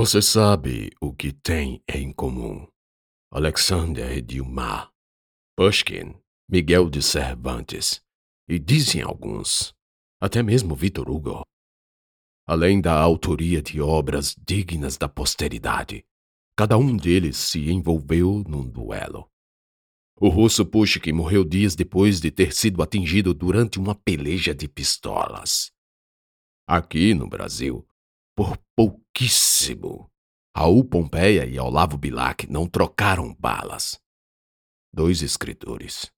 Você sabe o que tem em comum Alexander Dumas, Pushkin, Miguel de Cervantes e dizem alguns, até mesmo Victor Hugo. Além da autoria de obras dignas da posteridade, cada um deles se envolveu num duelo. O russo Pushkin morreu dias depois de ter sido atingido durante uma peleja de pistolas. Aqui no Brasil, por pouquíssimo, Raul Pompeia e Olavo Bilac não trocaram balas. Dois escritores.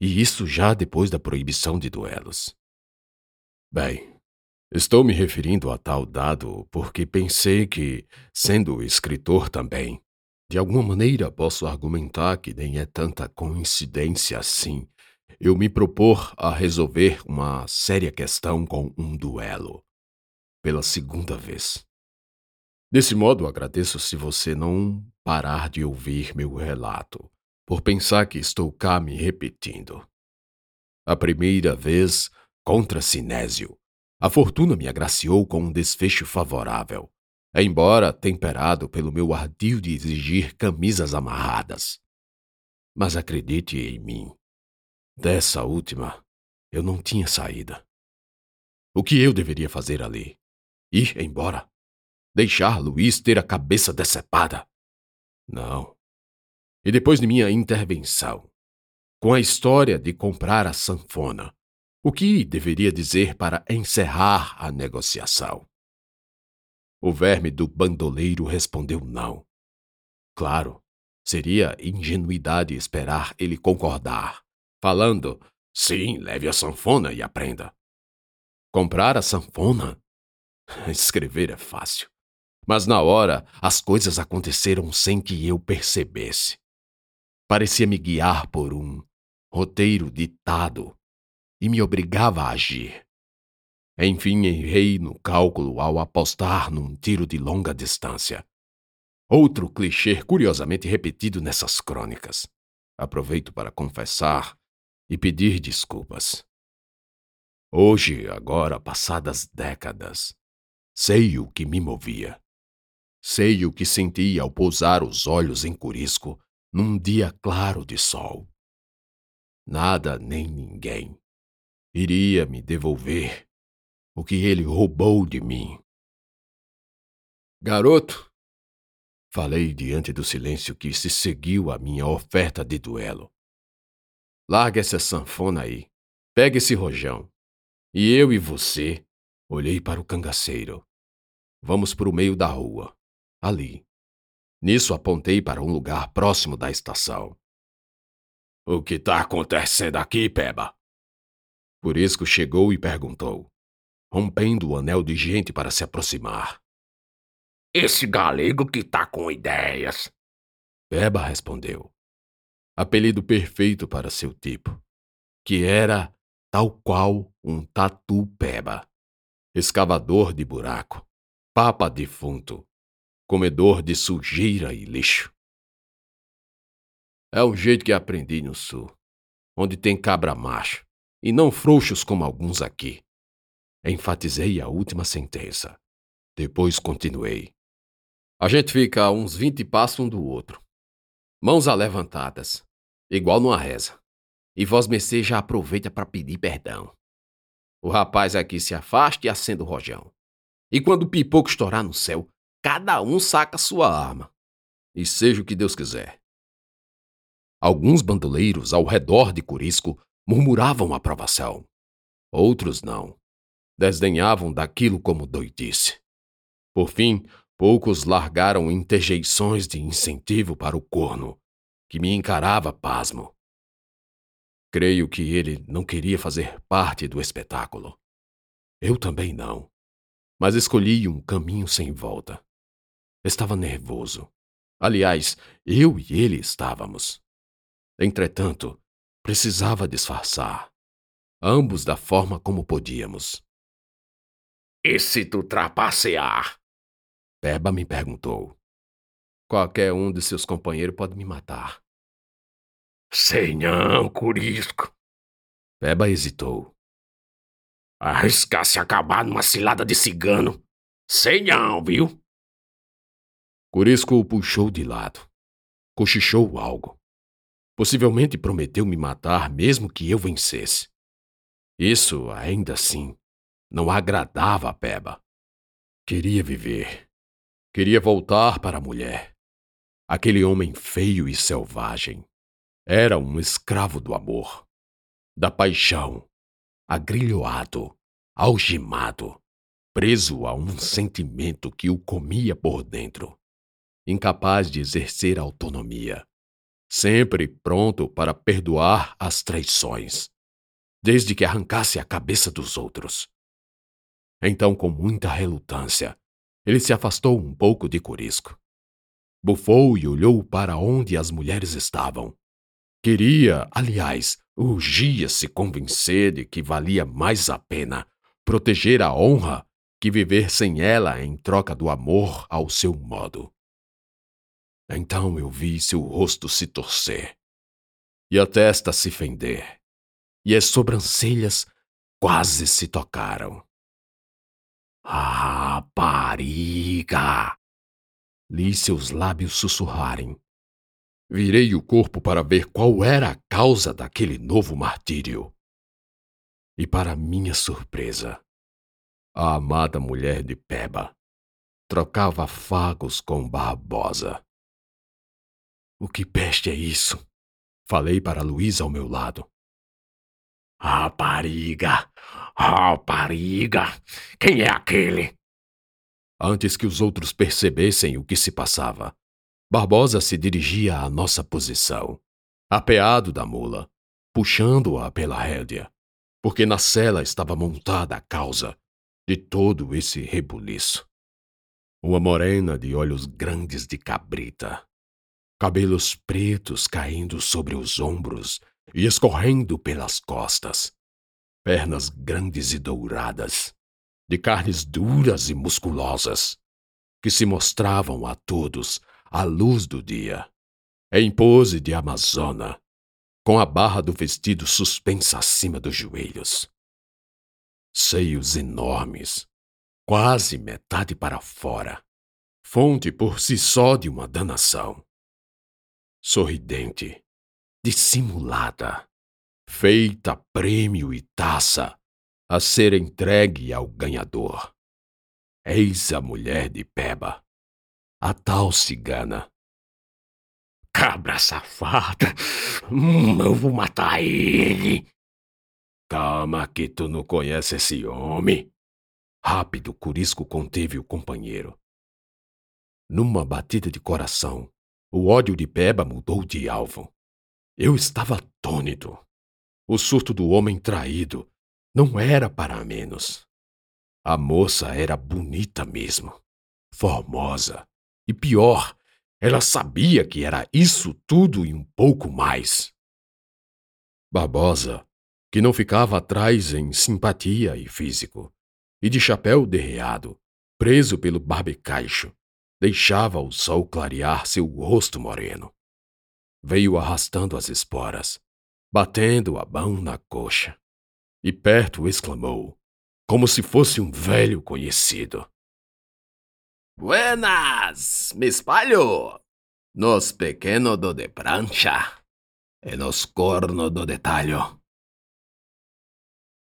E isso já depois da proibição de duelos. Bem, estou me referindo a tal dado porque pensei que, sendo escritor também, de alguma maneira posso argumentar que nem é tanta coincidência assim eu me propor a resolver uma séria questão com um duelo. Pela segunda vez. Desse modo, agradeço se você não parar de ouvir meu relato, por pensar que estou cá me repetindo. A primeira vez, contra Sinésio, a fortuna me agraciou com um desfecho favorável, embora temperado pelo meu ardil de exigir camisas amarradas. Mas acredite em mim, dessa última eu não tinha saída. O que eu deveria fazer ali? Ir embora? Deixar Luiz ter a cabeça decepada? Não. E depois de minha intervenção, com a história de comprar a sanfona, o que deveria dizer para encerrar a negociação? O verme do bandoleiro respondeu não. Claro, seria ingenuidade esperar ele concordar, falando: sim, leve a sanfona e aprenda. Comprar a sanfona? Escrever é fácil. Mas na hora, as coisas aconteceram sem que eu percebesse. Parecia me guiar por um roteiro ditado e me obrigava a agir. Enfim, errei no cálculo ao apostar num tiro de longa distância. Outro clichê curiosamente repetido nessas crônicas. Aproveito para confessar e pedir desculpas. Hoje, agora passadas décadas, sei o que me movia. Sei o que senti ao pousar os olhos em Curisco num dia claro de sol. Nada nem ninguém iria me devolver o que ele roubou de mim. Garoto, falei diante do silêncio que se seguiu à minha oferta de duelo. Larga essa sanfona aí, pega esse rojão. E eu e você, olhei para o cangaceiro. Vamos para o meio da rua ali. Nisso apontei para um lugar próximo da estação. O que está acontecendo aqui, Peba? Purisco chegou e perguntou, rompendo o anel de gente para se aproximar. Esse galego que tá com ideias. Peba respondeu. Apelido perfeito para seu tipo, que era tal qual um tatu peba, escavador de buraco, papa defunto, comedor de sujeira e lixo. É o jeito que aprendi no sul, onde tem cabra macho, e não frouxos como alguns aqui. Enfatizei a última sentença. Depois continuei. A gente fica a uns vinte passos um do outro. Mãos alevantadas, igual numa reza. E vós já aproveita para pedir perdão. O rapaz aqui se afasta e acende o rojão. E quando o pipoco estourar no céu, cada um saca sua arma. E seja o que Deus quiser. Alguns bandoleiros ao redor de Curisco murmuravam aprovação. Outros não. Desdenhavam daquilo como doidice. Por fim, poucos largaram interjeições de incentivo para o corno, que me encarava pasmo. Creio que ele não queria fazer parte do espetáculo. Eu também não. Mas escolhi um caminho sem volta. Estava nervoso. Aliás, eu e ele estávamos. Entretanto, precisava disfarçar. Ambos da forma como podíamos. E se tu trapacear? Peba me perguntou. Qualquer um de seus companheiros pode me matar. Sei não, Curisco. Peba hesitou. Arriscar se acabar numa cilada de cigano. Sei não, viu? Curisco o puxou de lado. Cochichou algo. Possivelmente prometeu me matar mesmo que eu vencesse. Isso, ainda assim, não agradava a Peba. Queria viver. Queria voltar para a mulher. Aquele homem feio e selvagem era um escravo do amor, da paixão, agrilhoado, algemado, preso a um sentimento que o comia por dentro, incapaz de exercer autonomia, sempre pronto para perdoar as traições, desde que arrancasse a cabeça dos outros. Então, com muita relutância, ele se afastou um pouco de Corisco. Bufou e olhou para onde as mulheres estavam. Queria, aliás, urgia se convencer de que valia mais a pena proteger a honra que viver sem ela em troca do amor ao seu modo. Então eu vi seu rosto se torcer, e a testa se fender, e as sobrancelhas quase se tocaram. Rapariga! Li seus lábios sussurrarem. Virei o corpo para ver qual era a causa daquele novo martírio. E, para minha surpresa, a amada mulher de Peba trocava fagos com Barbosa. O que peste é isso? Falei para Luísa ao meu lado. Rapariga! Rapariga! Quem é aquele? Antes que os outros percebessem o que se passava, Barbosa se dirigia à nossa posição, apeado da mula, puxando-a pela rédea, porque na cela estava montada a causa de todo esse rebuliço. Uma morena de olhos grandes de cabrita, cabelos pretos caindo sobre os ombros e escorrendo pelas costas, pernas grandes e douradas, de carnes duras e musculosas, que se mostravam a todos à luz do dia, em pose de amazona, com a barra do vestido suspensa acima dos joelhos. Seios enormes, quase metade para fora, fonte por si só de uma danação. Sorridente, dissimulada, feita prêmio e taça a ser entregue ao ganhador. Eis a mulher de Peba, a tal cigana. Cabra safada! Hum, eu vou matar ele! Calma, que tu não conhece esse homem. Rápido, Curisco conteve o companheiro. Numa batida de coração, o ódio de Peba mudou de alvo. Eu estava atônito. O surto do homem traído não era para menos. A moça era bonita mesmo, formosa. E pior, ela sabia que era isso tudo e um pouco mais. Barbosa, que não ficava atrás em simpatia e físico, e de chapéu derreado, preso pelo barbecaixo, deixava o sol clarear seu rosto moreno. Veio arrastando as esporas, batendo a mão na coxa, e perto exclamou, como se fosse um velho conhecido. Buenas, me espalho! Nos pequeno do de prancha e nos corno do detalho.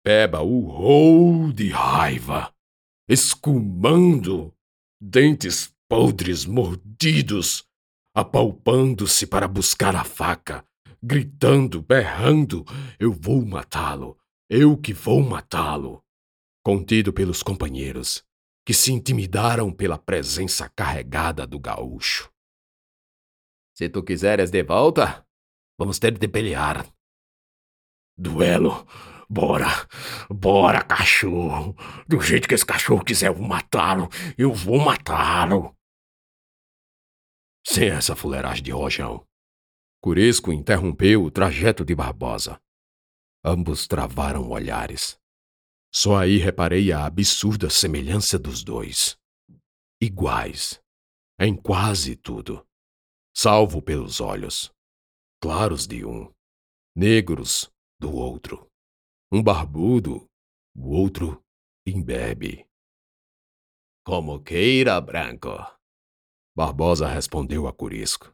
Peba urrou de raiva, escumando, dentes podres mordidos, apalpando-se para buscar a faca, gritando, berrando: Eu vou matá-lo, eu que vou matá-lo. Contido pelos companheiros, que se intimidaram pela presença carregada do gaúcho. Se tu quiseres de volta, vamos ter de pelear. Duelo! Bora! Bora, cachorro! Do jeito que esse cachorro quiser matá-lo, eu vou matá-lo! Sem essa fuleiragem de rojão. Curesco interrompeu o trajeto de Barbosa. Ambos travaram olhares. Só aí reparei a absurda semelhança dos dois. Iguais. Em quase tudo. Salvo pelos olhos. Claros de um. Negros do outro. Um barbudo, o outro imbebe. Como queira, Branco. Barbosa respondeu a Curisco.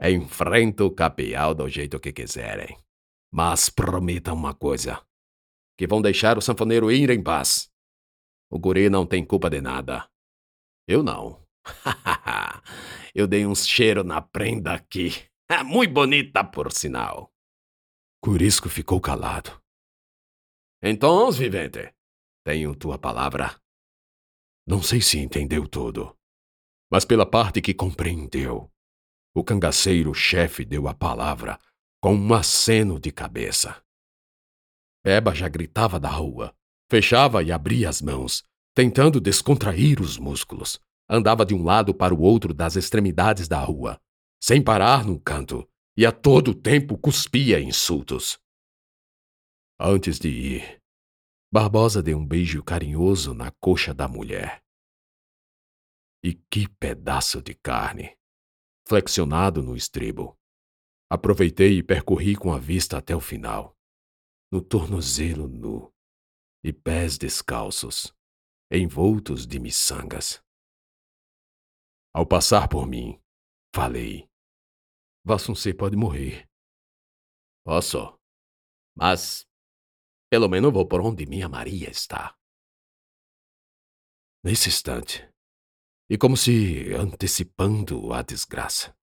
Enfrenta o capial do jeito que quiserem. Mas prometam uma coisa: que vão deixar o sanfoneiro ir em paz. O guri não tem culpa de nada. Eu não. Eu dei uns cheiro na prenda aqui. É muito bonita, por sinal. Curisco ficou calado. Então, vivente, tenho tua palavra. Não sei se entendeu tudo, mas pela parte que compreendeu, o cangaceiro chefe deu a palavra com um aceno de cabeça. Peba já gritava da rua, fechava e abria as mãos, tentando descontrair os músculos. Andava de um lado para o outro das extremidades da rua, sem parar num canto, e a todo tempo cuspia insultos. Antes de ir, Barbosa deu um beijo carinhoso na coxa da mulher. E que pedaço de carne! Flexionado no estribo. Aproveitei e percorri com a vista até o final. No tornozelo nu e pés descalços, envoltos de miçangas. Ao passar por mim, falei: Vassuncê pode morrer. Posso, mas pelo menos vou por onde minha Maria está. Nesse instante, e como se antecipando a desgraça,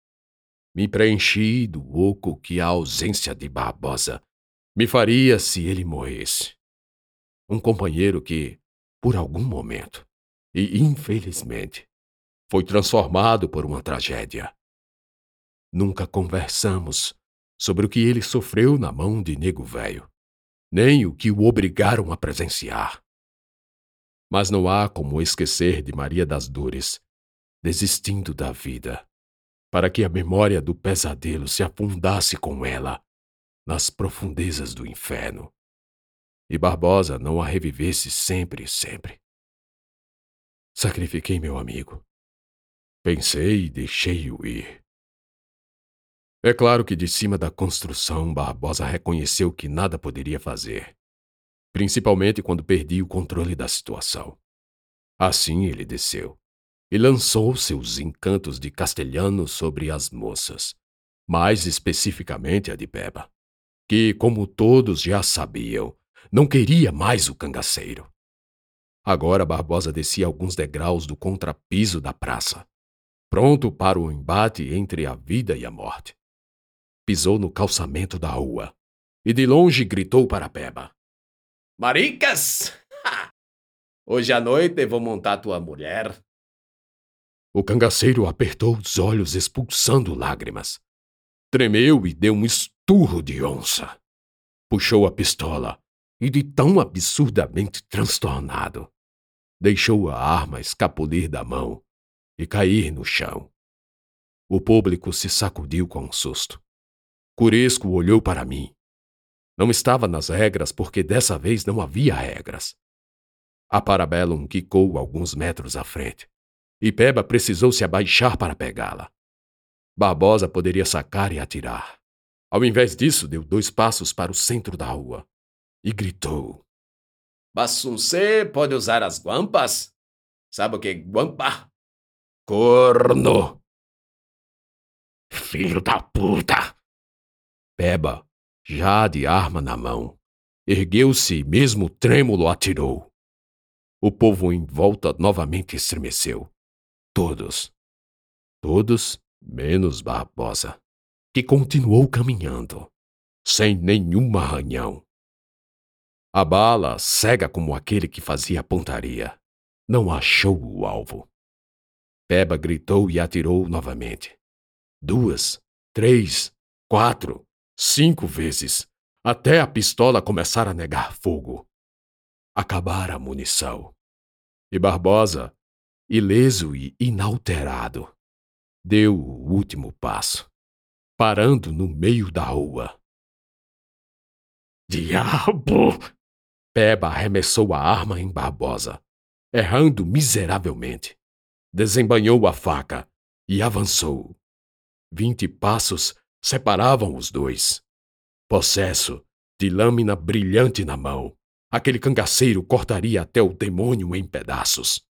me preenchi do oco que a ausência de Barbosa me faria se ele morresse. Um companheiro que, por algum momento, e infelizmente, foi transformado por uma tragédia. Nunca conversamos sobre o que ele sofreu na mão de Nego Velho nem o que o obrigaram a presenciar. Mas não há como esquecer de Maria das Dores, desistindo da vida, para que a memória do pesadelo se afundasse com ela nas profundezas do inferno, e Barbosa não a revivesse sempre e sempre. Sacrifiquei meu amigo. Pensei e deixei-o ir. É claro que de cima da construção, Barbosa reconheceu que nada poderia fazer, principalmente quando perdi o controle da situação. Assim ele desceu e lançou seus encantos de castelhano sobre as moças, mais especificamente a de Beba, que, como todos já sabiam, não queria mais o cangaceiro. Agora Barbosa descia alguns degraus do contrapiso da praça, pronto para o embate entre a vida e a morte pisou no calçamento da rua e de longe gritou para Peba: Maricas! Hoje à noite vou montar tua mulher. O cangaceiro apertou os olhos, expulsando lágrimas. Tremeu e deu um esturro de onça. Puxou a pistola e, de tão absurdamente transtornado, deixou a arma escapulir da mão e cair no chão. O público se sacudiu com um susto. Curesco olhou para mim. Não estava nas regras porque dessa vez não havia regras. A Parabellum quicou alguns metros à frente, e Peba precisou se abaixar para pegá-la. Barbosa poderia sacar e atirar. Ao invés disso, deu dois passos para o centro da rua e gritou: Bassuncê pode usar as guampas? Sabe o que é guampa? Corno! Filho da puta! Peba, já de arma na mão, ergueu-se e mesmo trêmulo atirou. O povo em volta novamente estremeceu. Todos. Todos menos Barbosa, que continuou caminhando, sem nenhum arranhão. A bala, cega como aquele que fazia pontaria, não achou o alvo. Peba gritou e atirou novamente. Duas, três, quatro cinco vezes, até a pistola começar a negar fogo. Acabara a munição. E Barbosa, ileso e inalterado, deu o último passo, parando no meio da rua. Diabo! Peba arremessou a arma em Barbosa, errando miseravelmente. Desembanhou a faca e avançou. Vinte passos separavam os dois. Possesso, de lâmina brilhante na mão, aquele cangaceiro cortaria até o demônio em pedaços.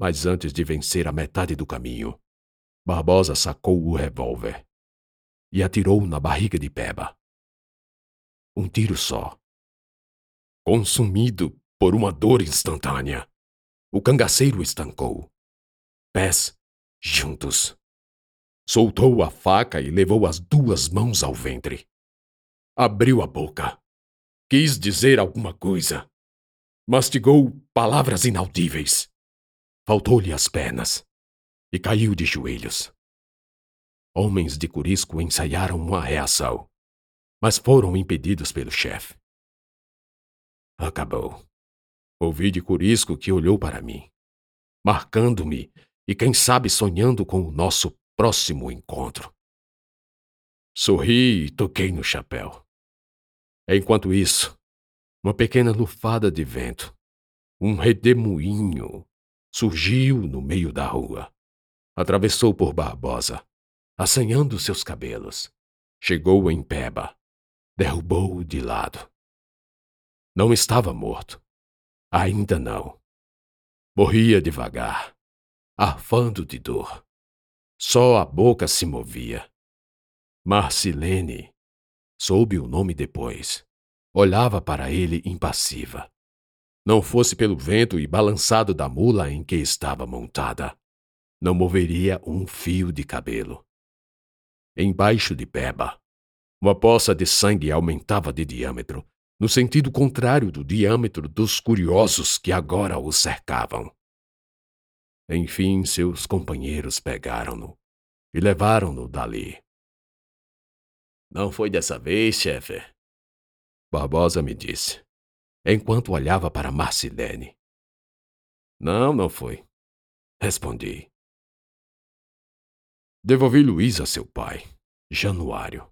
Mas antes de vencer a metade do caminho, Barbosa sacou o revólver e atirou na barriga de Peba. Um tiro só. Consumido por uma dor instantânea, o cangaceiro estancou. Pés juntos. Soltou a faca e levou as duas mãos ao ventre. Abriu a boca. Quis dizer alguma coisa. Mastigou palavras inaudíveis. Faltou-lhe as pernas e caiu de joelhos. Homens de Curisco ensaiaram uma reação, mas foram impedidos pelo chefe. Acabou. Ouvi de Curisco que olhou para mim, marcando-me e, quem sabe, sonhando com o nosso próximo encontro. Sorri e toquei no chapéu. Enquanto isso, uma pequena lufada de vento, um redemoinho, surgiu no meio da rua. Atravessou por Barbosa, assanhando seus cabelos. Chegou em Peba, derrubou-o de lado. Não estava morto. Ainda não. Morria devagar, arfando de dor. Só a boca se movia. Marcilene, soube o nome depois, olhava para ele impassiva. Não fosse pelo vento e balançado da mula em que estava montada, não moveria um fio de cabelo. Embaixo de Peba, uma poça de sangue aumentava de diâmetro, no sentido contrário do diâmetro dos curiosos que agora o cercavam. Enfim, seus companheiros pegaram-no e levaram-no dali. Não foi dessa vez, chefe? Barbosa me disse, enquanto olhava para Marcilene. Não, não foi. Respondi. Devolvi Luiz a seu pai, Januário.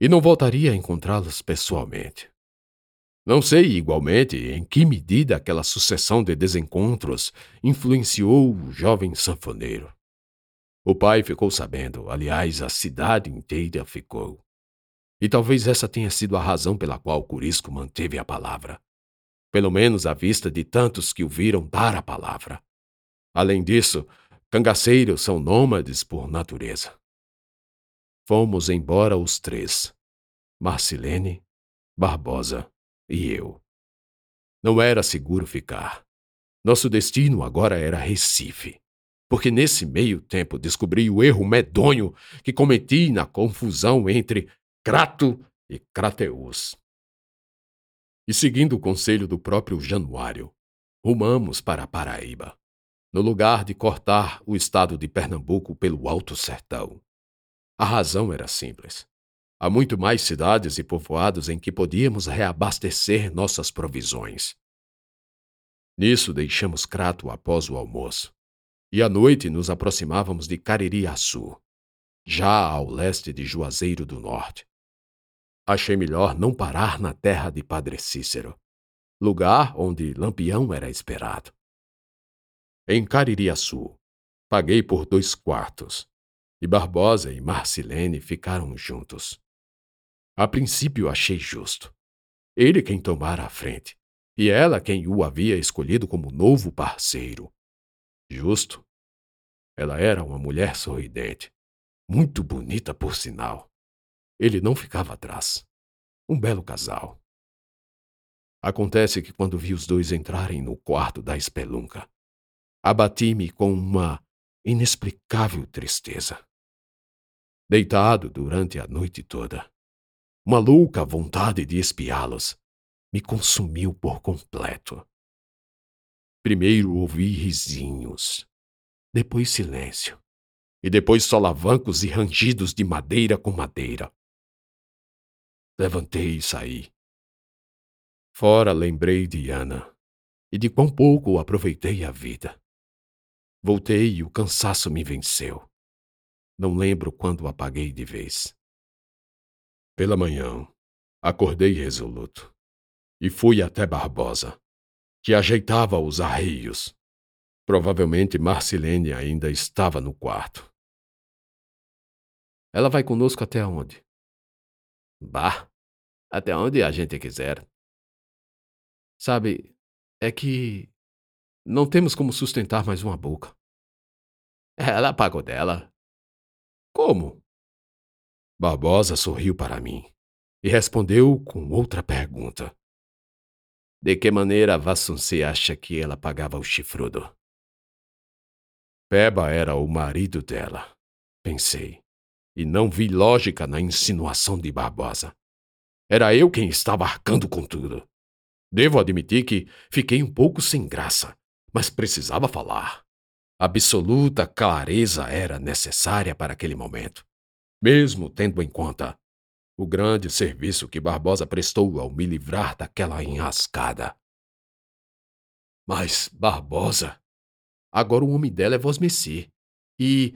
E não voltaria a encontrá-los pessoalmente. Não sei, igualmente, em que medida aquela sucessão de desencontros influenciou o jovem sanfoneiro. O pai ficou sabendo, aliás, a cidade inteira ficou. E talvez essa tenha sido a razão pela qual Curisco manteve a palavra. Pelo menos à vista de tantos que o viram dar a palavra. Além disso, Cangaceiros são nômades por natureza. Fomos embora os três: Marcilene, Barbosa e eu. Não era seguro ficar. Nosso destino agora era Recife, porque nesse meio tempo descobri o erro medonho que cometi na confusão entre Crato e Crateus. E seguindo o conselho do próprio Januário, rumamos para Paraíba no lugar de cortar o estado de Pernambuco pelo Alto Sertão. A razão era simples. Há muito mais cidades e povoados em que podíamos reabastecer nossas provisões. Nisso deixamos Crato após o almoço, e à noite nos aproximávamos de Caririaçu, já ao leste de Juazeiro do Norte. Achei melhor não parar na terra de Padre Cícero, lugar onde Lampião era esperado em Caririaçu. Paguei por dois quartos. E Barbosa e Marcilene ficaram juntos. A princípio achei justo. Ele quem tomara a frente, e ela quem o havia escolhido como novo parceiro. Justo? Ela era uma mulher sorridente, muito bonita por sinal. Ele não ficava atrás. Um belo casal. Acontece que quando vi os dois entrarem no quarto da espelunca, abati-me com uma inexplicável tristeza. Deitado durante a noite toda, uma louca vontade de espiá-los me consumiu por completo. Primeiro ouvi risinhos, depois silêncio, e depois solavancos e rangidos de madeira com madeira. Levantei e saí. Fora lembrei de Ana e de quão pouco aproveitei a vida. Voltei e o cansaço me venceu. Não lembro quando apaguei de vez. Pela manhã, acordei resoluto e fui até Barbosa, que ajeitava os arreios. Provavelmente Marcilene ainda estava no quarto. Ela vai conosco até onde? Bah, até onde a gente quiser. Sabe, é que Não temos como sustentar mais uma boca. Ela pagou dela. Como? Barbosa sorriu para mim e respondeu com outra pergunta. De que maneira Vassunce acha que ela pagava o chifrudo? Peba era o marido dela, pensei, e não vi lógica na insinuação de Barbosa. Era eu quem estava arcando com tudo. Devo admitir que fiquei um pouco sem graça, mas precisava falar. Absoluta clareza era necessária para aquele momento, mesmo tendo em conta o grande serviço que Barbosa prestou ao me livrar daquela enrascada. Mas, Barbosa, agora o homem dela é Vosmeci. E.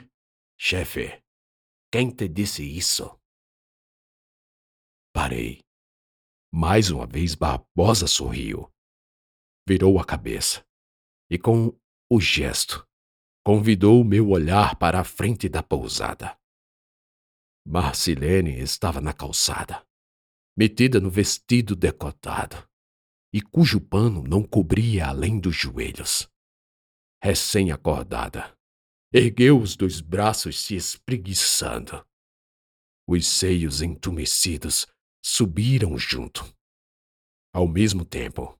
Chefe, quem te disse isso? Parei. Mais uma vez Barbosa sorriu. Virou a cabeça e, com o gesto, convidou meu olhar para a frente da pousada. Marcilene estava na calçada, metida no vestido decotado, e cujo pano não cobria além dos joelhos. Recém-acordada, ergueu os dois braços se espreguiçando. Os seios entumecidos subiram junto. Ao mesmo tempo,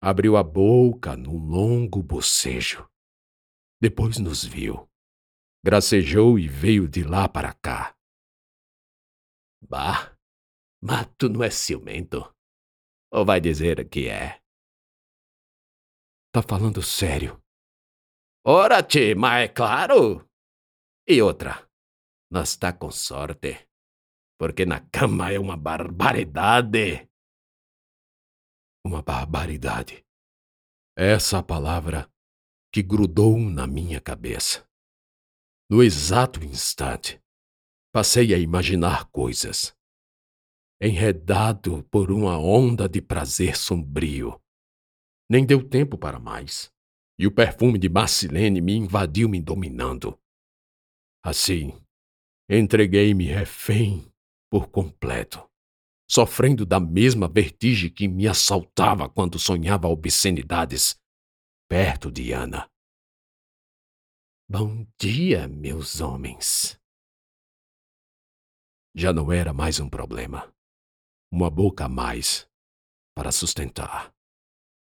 abriu a boca num longo bocejo. Depois nos viu. Gracejou e veio de lá para cá. Bah, mas tu não é ciumento? Ou vai dizer que é? Tá falando sério? Ora, te, mas é claro! E outra, nós tá com sorte, porque na cama é uma barbaridade. Uma barbaridade. Essa palavra que grudou na minha cabeça. No exato instante, passei a imaginar coisas. Enredado por uma onda de prazer sombrio. Nem deu tempo para mais, e o perfume de Marcilene me invadiu me dominando. Assim, entreguei-me refém por completo, sofrendo da mesma vertigem que me assaltava quando sonhava obscenidades perto de Ana. Bom dia, meus homens já não era mais um problema. Uma boca a mais para sustentar.